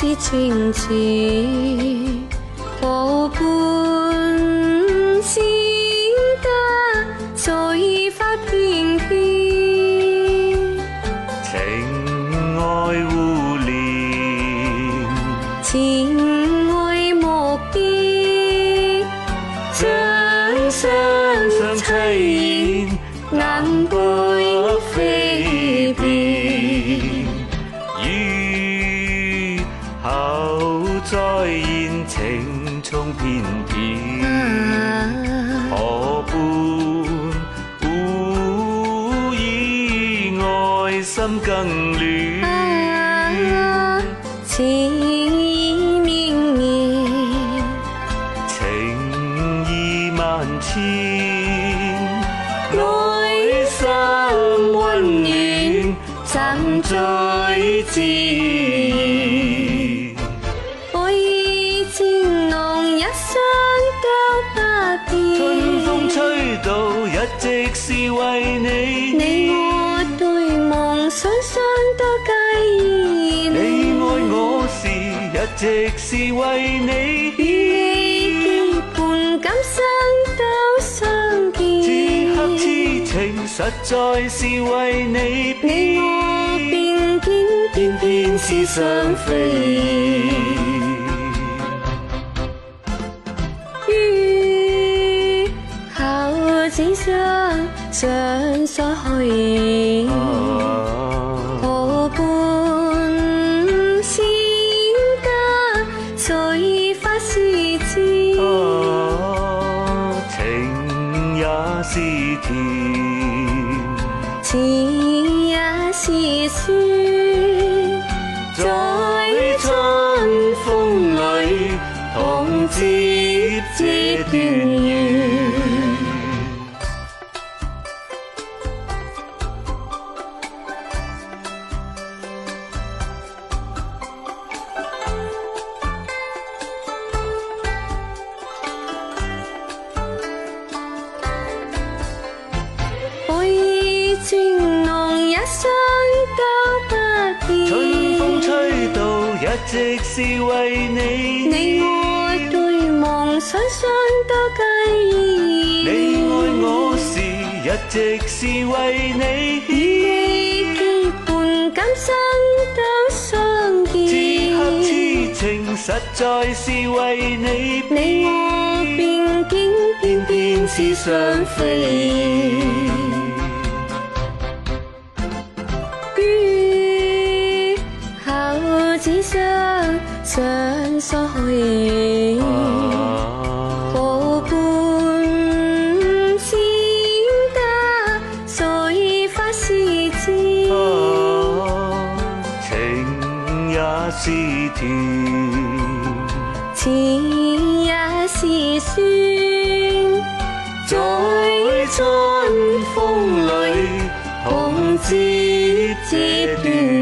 情清泉，荷瓣千朵，随花翩翩。情爱互怜，情爱莫变。何不故以爱心更暖。情意绵绵，情意万千，内心温暖，怎聚知？是为你，你我对梦想相都介意。你爱我时，一直是为你，你半半今生都相见。此刻痴情实在是为你，变肩，偏偏是双飞。咦，好景色。想失去，何般仙家？谁不是痴情也是甜，刺也是酸，在春风里，同折枝断缘。直是为你，你我对望，想想都计议。你爱我时，一直是为你，你结伴今生都相见。此刻痴情实在是为你，你我并肩，偏偏似双飞。相相疏远，半千得，水花，是缠？情也是甜，刺也是酸，在春风里，痛自知断。